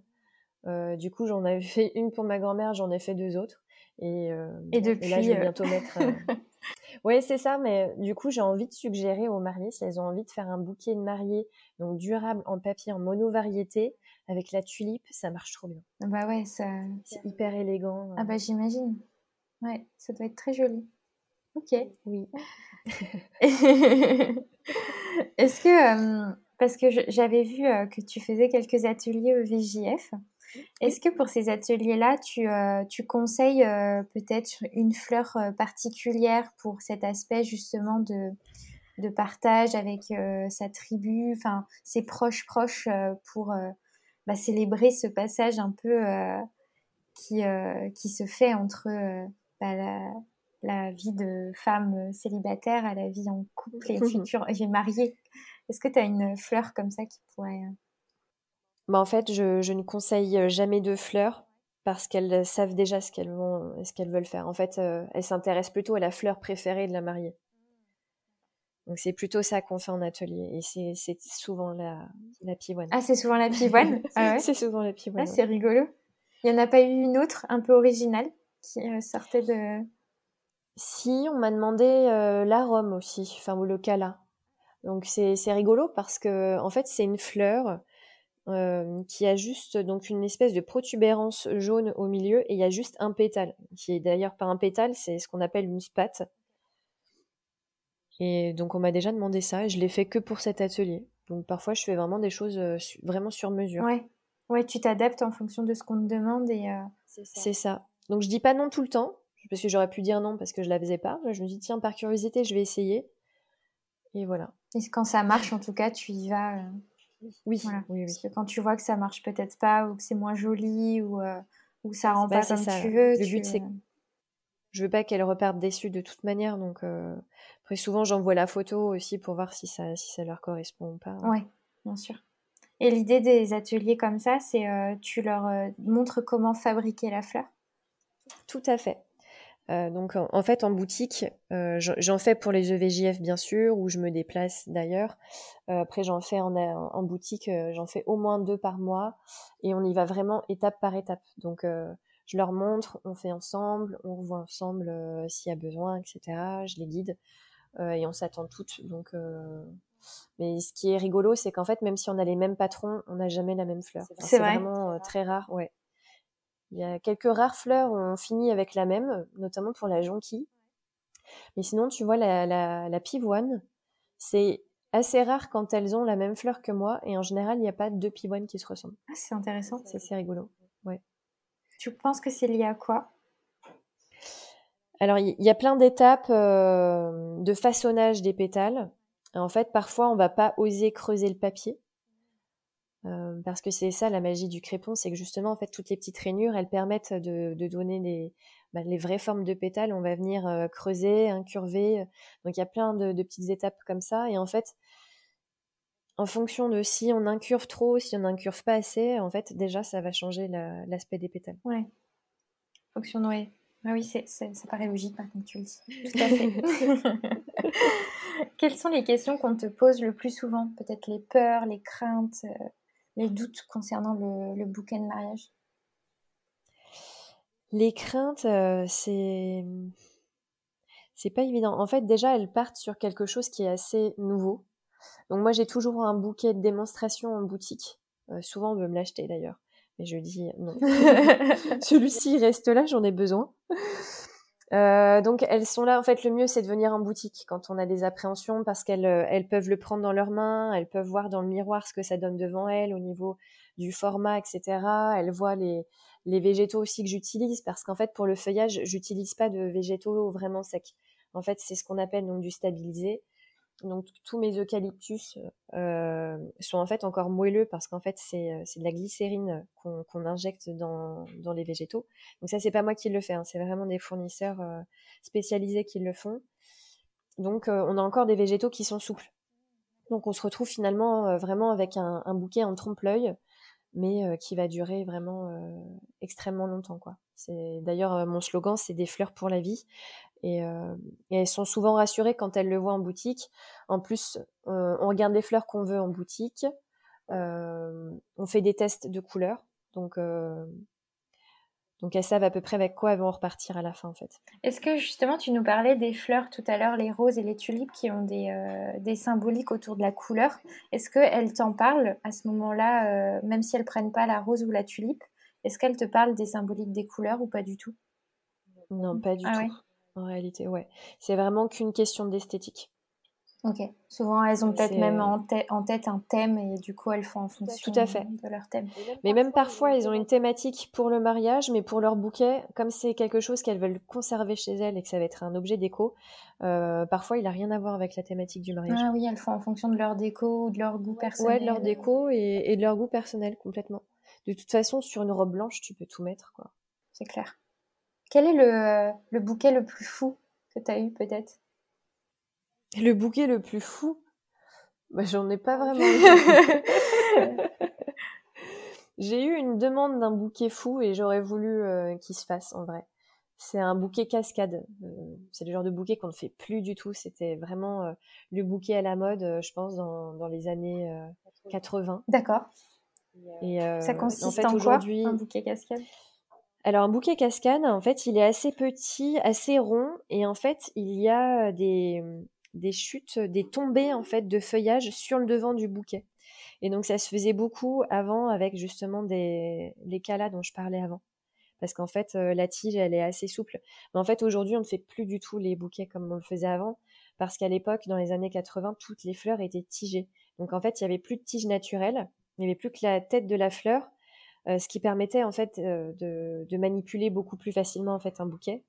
Euh, du coup, j'en avais (laughs) fait une pour ma grand-mère, j'en ai fait deux autres. Et, et depuis, là, je vais bientôt mettre. (laughs) Oui, c'est ça, mais du coup, j'ai envie de suggérer aux mariés, si elles ont envie de faire un bouquet de mariée, donc durable en papier, en mono-variété, avec la tulipe, ça marche trop bien. Bah ouais, ça... C'est hyper élégant. Ah bah j'imagine. Ouais, ça doit être très joli. Ok. Oui. (laughs) Est-ce que, parce que j'avais vu que tu faisais quelques ateliers au VJF, est-ce que pour ces ateliers-là, tu, euh, conseilles euh, peut-être une fleur euh, particulière pour cet aspect justement de, partage avec sa tribu, enfin ses proches proches pour bah, célébrer ce passage un peu qui, qui se fait entre bah, la, vie de femme célibataire à la vie en couple et (laughs) future et mariée? Est-ce que tu as une fleur comme ça qui pourrait bah, en fait, je, ne conseille euh, jamais de fleurs parce qu'elles savent déjà ce qu'elles vont, ce qu'elles veulent faire. En fait, euh, elles s'intéressent plutôt à la fleur préférée de la mariée. Donc c'est plutôt ça qu'on fait en atelier et c'est souvent la, la pivoine. Ah, c'est souvent la pivoine? (laughs) Ah C'est souvent la pivoine. Ah, c'est rigolo. Il n'y en a pas eu une autre un peu originale qui euh, sortait de... Si, on m'a demandé l'arôme aussi, enfin ou le cala. Donc c'est rigolo parce que en fait c'est une fleur euh, qui a juste donc une espèce de protubérance jaune au milieu et il y a juste un pétale, qui est d'ailleurs pas un pétale, c'est ce qu'on appelle une spate. Et donc on m'a déjà demandé ça et je l'ai fait que pour cet atelier. Donc parfois je fais vraiment des choses euh, vraiment sur mesure. Ouais, ouais tu t'adaptes en fonction de ce qu'on te demande et. Euh, c'est ça. Donc je dis pas non tout le temps parce que j'aurais pu dire non parce que je la faisais pas. Je me dis tiens par curiosité je vais essayer. Et voilà. Et quand ça marche en tout cas tu y vas. Oui, oui, Parce que quand tu vois que ça marche peut-être pas, ou que c'est moins joli, ou, euh, ou ça rend bah, pas comme tu veux. Le but, c'est je veux pas qu'elle reparte déçue de toute manière. Donc, euh, après, souvent, j'envoie la photo aussi pour voir si ça, si ça leur correspond ou pas. Oui, bien sûr. Et l'idée des ateliers comme ça, c'est euh, tu leur montres comment fabriquer la fleur? Tout à fait. Euh, donc en, fait en boutique, euh, j'en fais pour les EVJF bien sûr, où je me déplace d'ailleurs. Euh, après j'en fais en, en boutique, j'en fais au moins deux par mois et on y va vraiment étape par étape. Donc je leur montre, on fait ensemble, on revoit ensemble s'il y a besoin, etc. Je les guide et on s'attend toutes. Donc mais ce qui est rigolo, c'est qu'en fait, même si on a les mêmes patrons, on n'a jamais la même fleur. c'est vraiment très rare, ouais. Il y a quelques rares fleurs où on finit avec la même, notamment pour la jonquille. Mais sinon, tu vois, la, la, pivoine, c'est assez rare quand elles ont la même fleur que moi. Et en général, il n'y a pas deux pivoines qui se ressemblent. Ah, c'est intéressant. C'est assez rigolo. Ouais. Tu penses que c'est lié à quoi? Alors, il y, a plein d'étapes euh, de façonnage des pétales. En fait, parfois, on va pas oser creuser le papier. Euh, parce que c'est ça la magie du crépon, c'est que justement en fait toutes les petites rainures, elles permettent de, donner des, bah, les vraies formes de pétales. On va venir euh, creuser, incurver. Donc il y a plein de, petites étapes comme ça. Et en fait, en fonction de si on incurve trop, si on incurve pas assez, en fait déjà ça va changer l'aspect des pétales. Ouais. Fonction Ah oui, ça paraît logique quand tu le dis. (laughs) Tout à fait. (laughs) Quelles sont les questions qu'on te pose le plus souvent? Peut-être les peurs, les craintes, euh, les doutes concernant le, bouquet de mariage? Les craintes, euh, c'est c'est pas évident. En fait, déjà, elles partent sur quelque chose qui est assez nouveau. Donc moi, j'ai toujours un bouquet de démonstration en boutique. Euh, souvent, on veut me l'acheter d'ailleurs. Mais je dis non. (laughs) (laughs) Celui-ci reste là, j'en ai besoin. Euh, donc elles sont là. En fait, le mieux c'est de venir en boutique quand on a des appréhensions parce qu'elles euh, elles peuvent le prendre dans leurs mains, elles peuvent voir dans le miroir ce que ça donne devant elles au niveau du format, etc. Elle voit les, les végétaux aussi que j'utilise parce qu'en fait, pour le feuillage, j'utilise pas de végétaux vraiment secs. En fait, c'est ce qu'on appelle donc du stabilisé. Donc tous mes eucalyptus euh, sont en fait encore moelleux parce qu'en fait c'est, euh, de la glycérine qu'on, injecte dans, les végétaux. Donc ça c'est pas moi qui le fais, hein, c'est vraiment des fournisseurs euh, spécialisés qui le font. Donc on a encore des végétaux qui sont souples. Donc on se retrouve finalement vraiment avec un, un bouquet en trompe-l'œil, mais qui va durer vraiment extrêmement longtemps quoi. C'est d'ailleurs mon slogan, c'est des fleurs pour la vie. Et, euh, et, elles sont souvent rassurées quand elles le voient en boutique. En plus, euh, on regarde les fleurs qu'on veut en boutique. Euh, on fait des tests de couleurs. Donc, donc elles savent à peu près avec quoi elles vont repartir à la fin en fait. Est-ce que justement tu nous parlais des fleurs tout à l'heure, les roses et les tulipes qui ont des, des symboliques autour de la couleur Est-ce qu'elles t'en parlent à ce moment-là, même si elles prennent pas la rose ou la tulipe? Est-ce qu'elles te parlent des symboliques des couleurs ou pas du tout? Non, pas du ah, tout. Ouais. En réalité, ouais. C'est vraiment qu'une question d'esthétique. Ok. Souvent, elles ont peut-être même en, en, tête un thème et du coup, elles font en fonction Tout à fait. de leur thème. Mais même parfois, elles ont une thématique pour le mariage, mais pour leur bouquet, comme c'est quelque chose qu'elles veulent conserver chez elles et que ça va être un objet déco, euh, parfois, il n'a rien à voir avec la thématique du mariage. Ah oui, elles font en fonction de leur déco ou de leur goût personnel. Ouais, de leur déco et, et de leur goût personnel, complètement. De toute façon, sur une robe blanche, tu peux tout mettre, quoi. C'est clair. Quel est le, le bouquet le plus fou que tu as eu peut-être? Le bouquet le plus fou? Bah, J'en ai pas vraiment eu. (laughs) J'ai eu une demande d'un bouquet fou et j'aurais voulu euh, qu'il se fasse en vrai. C'est un bouquet cascade. Euh, c'est le genre de bouquet qu'on ne fait plus du tout. C'était vraiment euh, le bouquet à la mode, je pense, dans, dans les années 80. D'accord. Et ça consiste en, fait, en quoi un bouquet cascade? Alors un bouquet cascade, en fait, il est assez petit, assez rond, et en fait, il y a des, des chutes, des tombées en fait de feuillage sur le devant du bouquet. Et donc ça se faisait beaucoup avant avec justement des les calas dont je parlais avant. Parce qu'en fait, euh, la tige, elle est assez souple. Mais en fait, aujourd'hui, on ne fait plus du tout les bouquets comme on le faisait avant. Parce qu'à l'époque, dans les années 80, toutes les fleurs étaient tigées. Donc en fait, il n'y avait plus de tige naturelle. Il n'y avait plus que la tête de la fleur euh, ce qui permettait en fait euh, de, de, manipuler beaucoup plus facilement en fait un bouquet.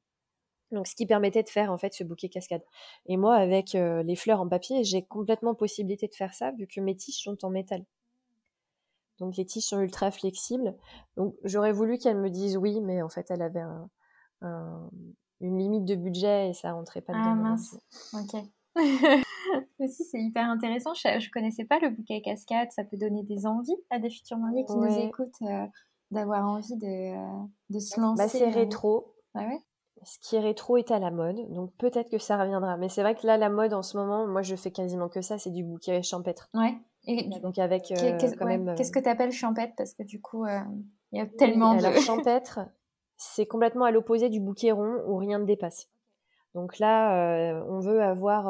Donc, ce qui permettait de faire en fait ce bouquet cascade. Et moi, avec euh, les fleurs en papier, j'ai complètement possibilité de faire ça vu que mes tiges sont en métal. Donc, les tiges sont ultra flexibles. Donc, j'aurais voulu qu'elle me dise oui, mais en fait, elle avait un, un, une limite de budget et ça rentrait pas dedans. Ah mince. Ok. (laughs) Aussi, c'est hyper intéressant. Je, ne connaissais pas le bouquet cascade. Ça peut donner des envies à des futurs mariés qui nous écoutent euh, d'avoir envie de, euh, de, se lancer. Bah, c'est rétro. Ah ouais ce qui est rétro est à la mode, donc peut-être que ça reviendra. Mais c'est vrai que là, la mode en ce moment, moi je fais quasiment que ça, c'est du bouquet champêtre. Ouais. Et donc avec euh, qu'est-ce, quand même. Qu'est-ce que tu appelles champêtre? Parce que du coup, il y a tellement de. Alors (laughs) champêtre, c'est complètement à l'opposé du bouquet rond où rien ne dépasse. Donc là, on veut avoir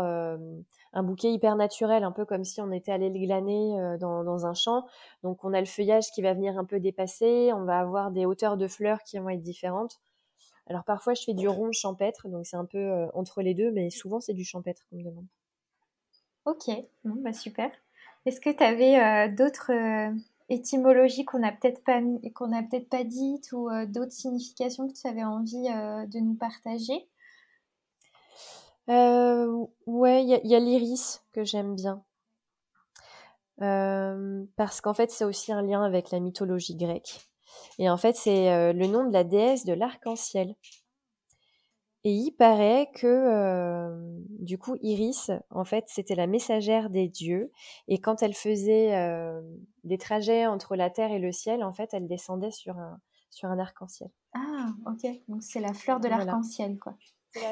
un bouquet hyper naturel, un peu comme si on était allé le glaner euh, dans, dans, un champ. Donc on a le feuillage qui va venir un peu dépasser, on va avoir des hauteurs de fleurs qui vont être différentes. Alors parfois je fais du rond champêtre, donc c'est un peu euh, entre les deux, mais souvent c'est du champêtre qu'on me demande. Ok, bon, bah super. Est-ce que tu avais euh, d'autres étymologies qu'on n'a peut-être pas qu'on n'a peut-être pas dites ou d'autres significations que tu avais envie de nous partager? Euh, ouais, il y a, l'iris que j'aime bien. Euh, parce qu'en fait, c'est aussi un lien avec la mythologie grecque. Et en fait, c'est euh, le nom de la déesse de l'arc-en-ciel. Et il paraît que, euh, du coup, Iris, en fait, c'était la messagère des dieux. Et quand elle faisait des trajets entre la terre et le ciel, en fait, elle descendait sur un, sur un arc-en-ciel. Ah, ok. Donc c'est la fleur de l'arc-en-ciel, quoi.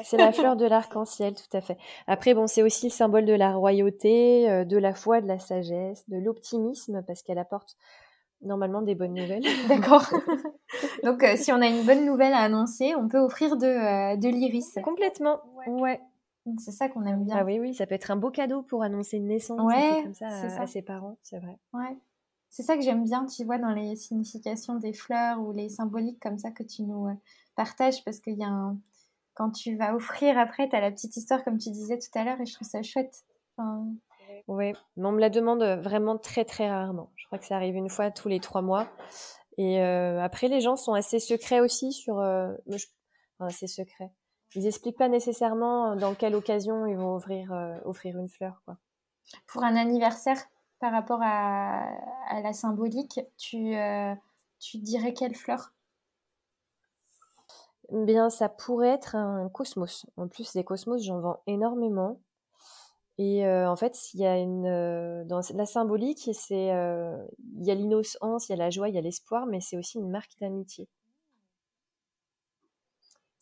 C'est la fleur de l'arc-en-ciel, tout à fait. Après, bon, c'est aussi le symbole de la royauté, euh, de la foi, de la sagesse, de l'optimisme, parce qu'elle apporte normalement des bonnes nouvelles. (laughs) D'accord. (laughs) Donc, euh, si on a une bonne nouvelle à annoncer, on peut offrir de, euh, de l'iris. Complètement, ouais. C'est ça qu'on aime bien. Ah oui, oui, ça peut être un beau cadeau pour annoncer une naissance, ouais, comme ça, à, ça. ses parents, c'est vrai. Ouais. C'est ça que j'aime bien, tu vois, dans les significations des fleurs ou les symboliques comme ça que tu nous partages, parce qu'il y a un quand tu vas offrir après, tu as la petite histoire comme tu disais tout à l'heure et je trouve ça chouette. Oui, mais on me la demande vraiment très très rarement. Je crois que ça arrive une fois tous les trois mois. Et après, les gens sont assez secrets aussi sur. Enfin, assez secrets. Ils expliquent pas nécessairement dans quelle occasion ils vont offrir, offrir une fleur. Quoi. Pour un anniversaire, par rapport à, à la symbolique, tu, tu dirais quelle fleur? Bien, ça pourrait être un cosmos. En plus, les cosmos, j'en vends énormément. Et euh, en fait, il y a une euh, dans la symbolique, c'est euh, il y a l'innocence, il y a la joie, il y a l'espoir, mais c'est aussi une marque d'amitié.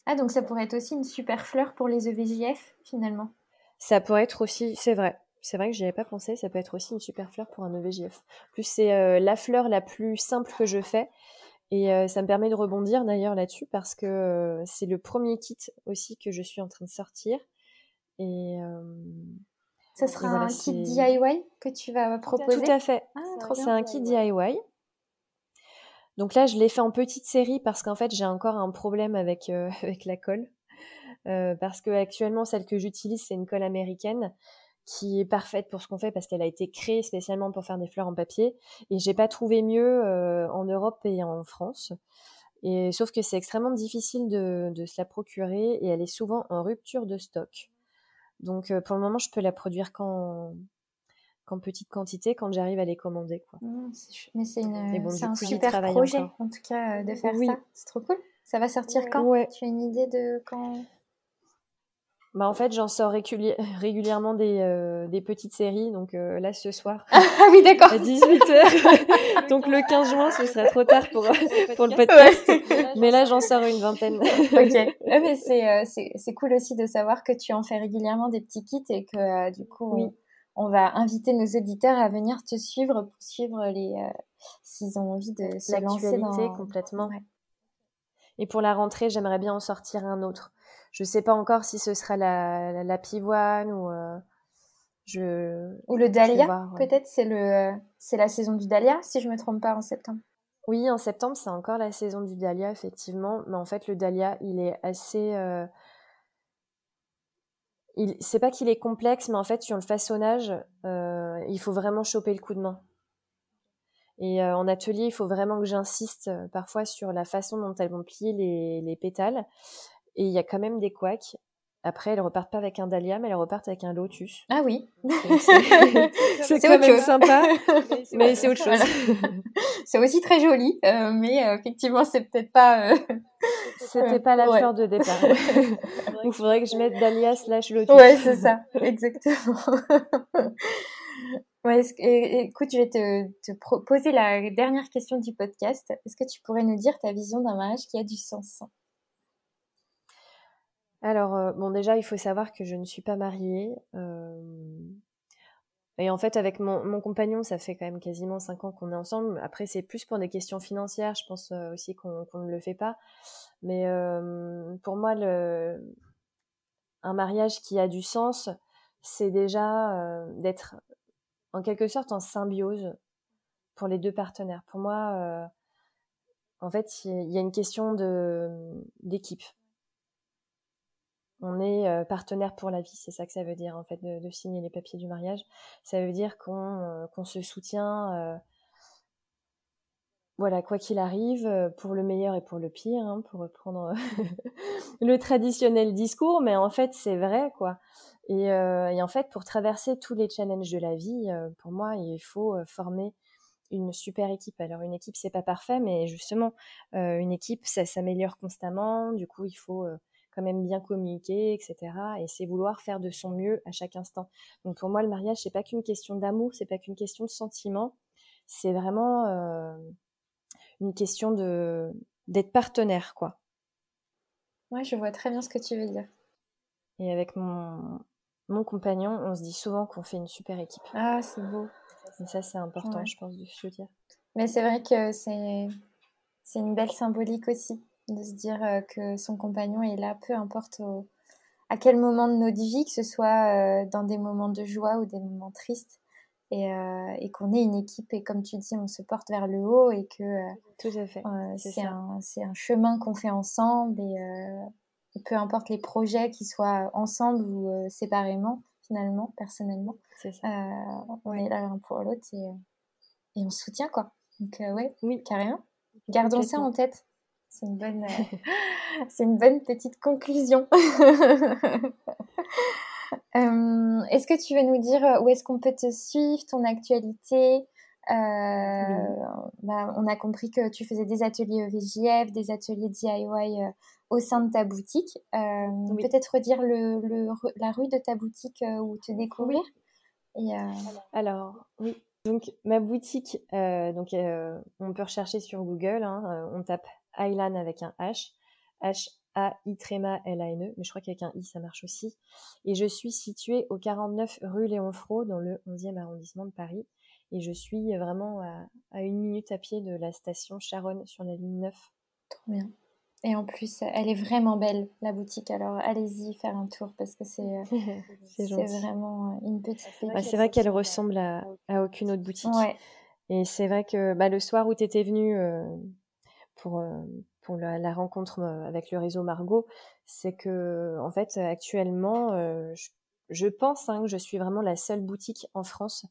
Ah, donc ça pourrait être aussi une super fleur pour les EVJF finalement. Ça pourrait être aussi, c'est vrai, c'est vrai que j'y avais pas pensé, ça peut être aussi une super fleur pour un EVJF. plus, c'est la fleur la plus simple que je fais. Et ça me permet de rebondir d'ailleurs là-dessus parce que c'est le premier kit aussi que je suis en train de sortir. Et ça sera un kit DIY que tu vas proposer? Tout à fait. Ah, c'est un kit DIY. Donc là, je l'ai fait en petite série parce qu'en fait, j'ai encore un problème avec, (laughs) avec la colle. parce que actuellement, celle que j'utilise, c'est une colle américaine qui est parfaite pour ce qu'on fait parce qu'elle a été créée spécialement pour faire des fleurs en papier. Et j'ai pas trouvé mieux euh, en Europe et en France. Et sauf que c'est extrêmement difficile de, de, se la procurer et elle est souvent en rupture de stock. Donc euh, pour le moment, je peux la produire qu'en qu'en petite quantité quand j'arrive à les commander. Quoi. Mmh, mais c'est un super projet en tout cas euh, de faire ça. C'est trop cool. Ça va sortir quand? Tu as une idée de quand? Bah en fait, j'en sors (laughs) régulièrement des, euh, des, petites séries. Donc euh, là, ce soir, (laughs) ah oui, d'accord. à 18h. (laughs) donc le 15 juin, ce serait trop tard pour, pour le podcast. mais là, j'en sors une vingtaine. ok. mais c'est, euh, c'est, c'est cool aussi de savoir que tu en fais régulièrement des petits kits et que du coup, oui. on, va inviter nos auditeurs à venir te suivre pour suivre les s'ils ont envie de se lancer dans... complètement. Et pour la rentrée, j'aimerais bien en sortir un autre. Je sais pas encore si ce sera la, la, pivoine ou euh, je ou le dahlia. Peut-être c'est le c'est la saison du dahlia si je me trompe pas en septembre. Oui, en septembre c'est encore la saison du dahlia effectivement, mais en fait le dahlia il est assez euh... il c'est pas qu'il est complexe, mais en fait sur le façonnage euh, il faut vraiment choper le coup de main. Et euh, en atelier, il faut vraiment que j'insiste euh, parfois sur la façon dont elles vont plier les, les pétales. Et il y a quand même des couacs. Après, elles repartent pas avec un dahlia, mais elles repartent avec un lotus. Ah oui. (laughs) (laughs) C'est quand même sympa, (laughs) mais c'est autre chose. c'est aussi très joli, euh, mais euh, effectivement, c'est peut-être pas. Euh... C'était pas la fleur de départ. Il faudrait que je mette dahlia slash lotus. Ouais, c'est ça, exactement. Ouais, écoute, je vais te, te poser la dernière question du podcast. Est-ce que tu pourrais nous dire ta vision d'un mariage qui a du sens? Alors, euh, bon, déjà, il faut savoir que je ne suis pas mariée. Euh, et en fait, avec mon, compagnon, ça fait quand même quasiment cinq ans qu'on est ensemble. Après, c'est plus pour des questions financières. Je pense euh, aussi qu'on ne le fait pas. Mais pour moi, un mariage qui a du sens, c'est déjà d'être en quelque sorte en symbiose pour les deux partenaires. Pour moi, en fait, il y a une question d'équipe on est euh, partenaire pour la vie, c'est ça que ça veut dire en fait de, signer les papiers du mariage. Ça veut dire qu'on euh, se soutient, euh, voilà quoi qu'il arrive, pour le meilleur et pour le pire, hein, pour reprendre (laughs) le traditionnel discours, mais en fait c'est vrai quoi. Et, en fait pour traverser tous les challenges de la vie, pour moi il faut former une super équipe. Alors une équipe c'est pas parfait, mais justement une équipe ça s'améliore constamment. Du coup il faut quand même bien communiquer, etc. Et c'est vouloir faire de son mieux à chaque instant. Donc pour moi, le mariage, c'est pas qu'une question d'amour, c'est pas qu'une question de sentiment, c'est vraiment euh, une question de d'être partenaire, quoi. Ouais, je vois très bien ce que tu veux dire. Et avec mon, mon compagnon, on se dit souvent qu'on fait une super équipe. Ah, c'est beau. Et ça, c'est important, je pense, de se dire. Mais c'est vrai que c'est, c'est une belle symbolique aussi de se dire euh, que son compagnon est là, peu importe à quel moment de notre vie, que ce soit euh, dans des moments de joie ou des moments tristes, et, euh, et qu'on est une équipe et comme tu dis, on se porte vers le haut et que tout à fait. c'est un, un, chemin qu'on fait ensemble et, peu importe les projets, qu'ils soient ensemble ou séparément, finalement, personnellement. On est là l'un pour l'autre et, et, on se soutient, quoi. Donc, ouais, oui, carrément. Gardons ça en tête. C'est une bonne, (laughs) c'est une bonne petite conclusion. (laughs) est-ce que tu veux nous dire où est-ce qu'on peut te suivre, ton actualité? Euh, bah, on a compris que tu faisais des ateliers EVJF, des ateliers DIY euh, au sein de ta boutique. Euh, peut-être redire le, la rue de ta boutique où te découvrir? Et, Alors, oui. Donc, ma boutique, donc, on peut rechercher sur Google. Hein, on tape Aylan avec un H. H a-I tréma L-A-N-E, mais je crois qu'avec un I, ça marche aussi. Et je suis située au 49 rue Léon Fro, dans le 11e arrondissement de Paris. Et je suis vraiment à, une minute à pied de la station Charonne sur la ligne 9. Trop bien. Et en plus, elle est vraiment belle, la boutique. Alors, allez-y faire un tour parce que c'est (laughs) vraiment une petite bah, c'est vrai qu'elle ressemble à, aucune autre boutique. Et c'est vrai que bah, le soir où tu étais venue euh, pour, euh, pour la, rencontre avec le réseau Margot, c'est que, en fait, actuellement, je, pense hein, que je suis vraiment la seule boutique en France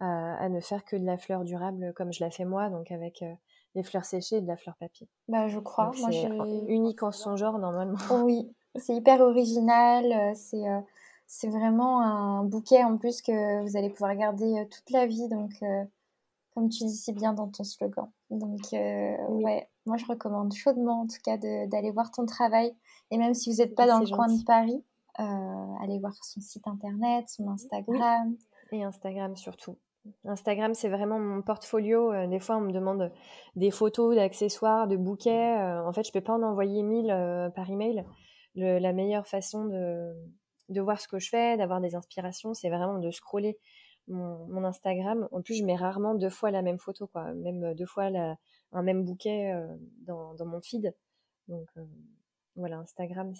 à, ne faire que de la fleur durable comme je la fais moi, donc avec euh, des fleurs séchées et de la fleur papier. Bah, je crois. c'est unique en son genre normalement. (laughs) Oui, c'est hyper original. Euh, c'est euh, c'est vraiment un bouquet en plus que vous allez pouvoir garder toute la vie. Donc, comme tu dis si bien dans ton slogan. Donc, ouais, moi je recommande chaudement en tout cas d'aller voir ton travail. Et même si vous n'êtes pas dans le coin de Paris, allez voir son site internet, son Instagram. Et Instagram surtout. Instagram, c'est vraiment mon portfolio. Euh, des fois, on me demande des photos, d'accessoires, de bouquets. Euh, en fait, je peux pas en envoyer mille euh, par email. la meilleure façon de, de, voir ce que je fais, d'avoir des inspirations, c'est vraiment de scroller mon, Instagram. En plus, je mets rarement deux fois la même photo, quoi. Même deux fois un même bouquet dans, dans, mon feed. Donc, voilà, Instagram,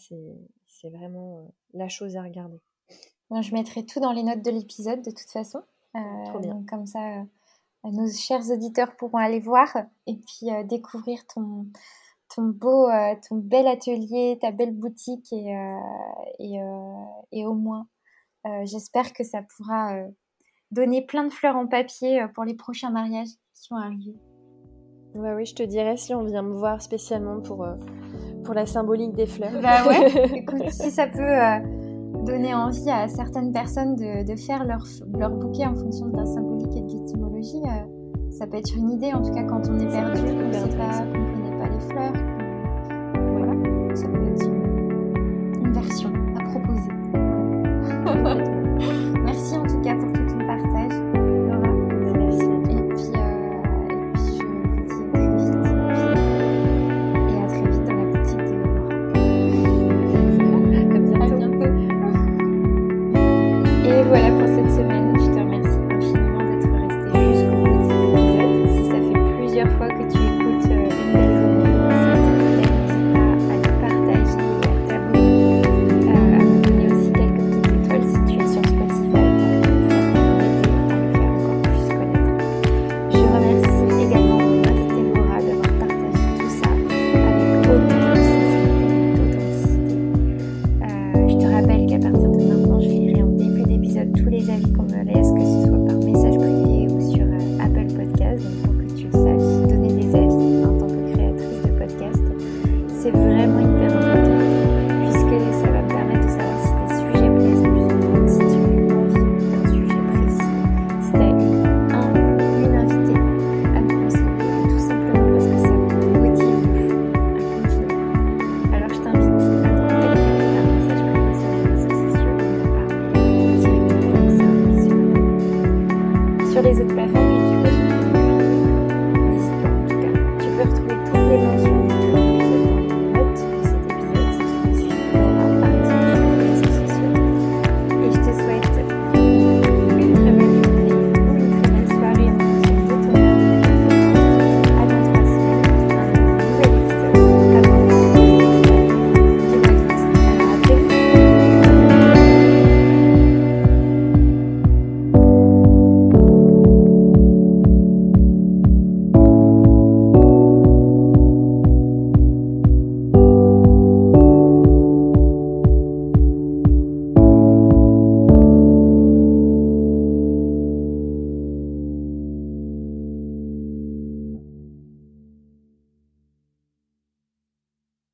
c'est vraiment la chose à regarder. je mettrai tout dans les notes de l'épisode, de toute façon. Euh, comme ça, euh, nos chers auditeurs pourront aller voir et puis euh, découvrir ton, ton beau, ton bel atelier, ta belle boutique et, et, et au moins, j'espère que ça pourra donner plein de fleurs en papier euh, pour les prochains mariages qui vont arriver. Bah oui, je te dirais si on vient me voir spécialement pour, euh, pour la symbolique des fleurs. Bah ouais, (laughs) écoute, si ça peut euh, donner envie à certaines personnes de, faire leur, leur bouquet en fonction de la symbolique et de l'étymologie, ça peut être une idée, en tout cas quand on est perdu, qu'on ne connaît pas les fleurs. Voilà, ça peut être une, une version à proposer. (laughs) Merci en tout cas pour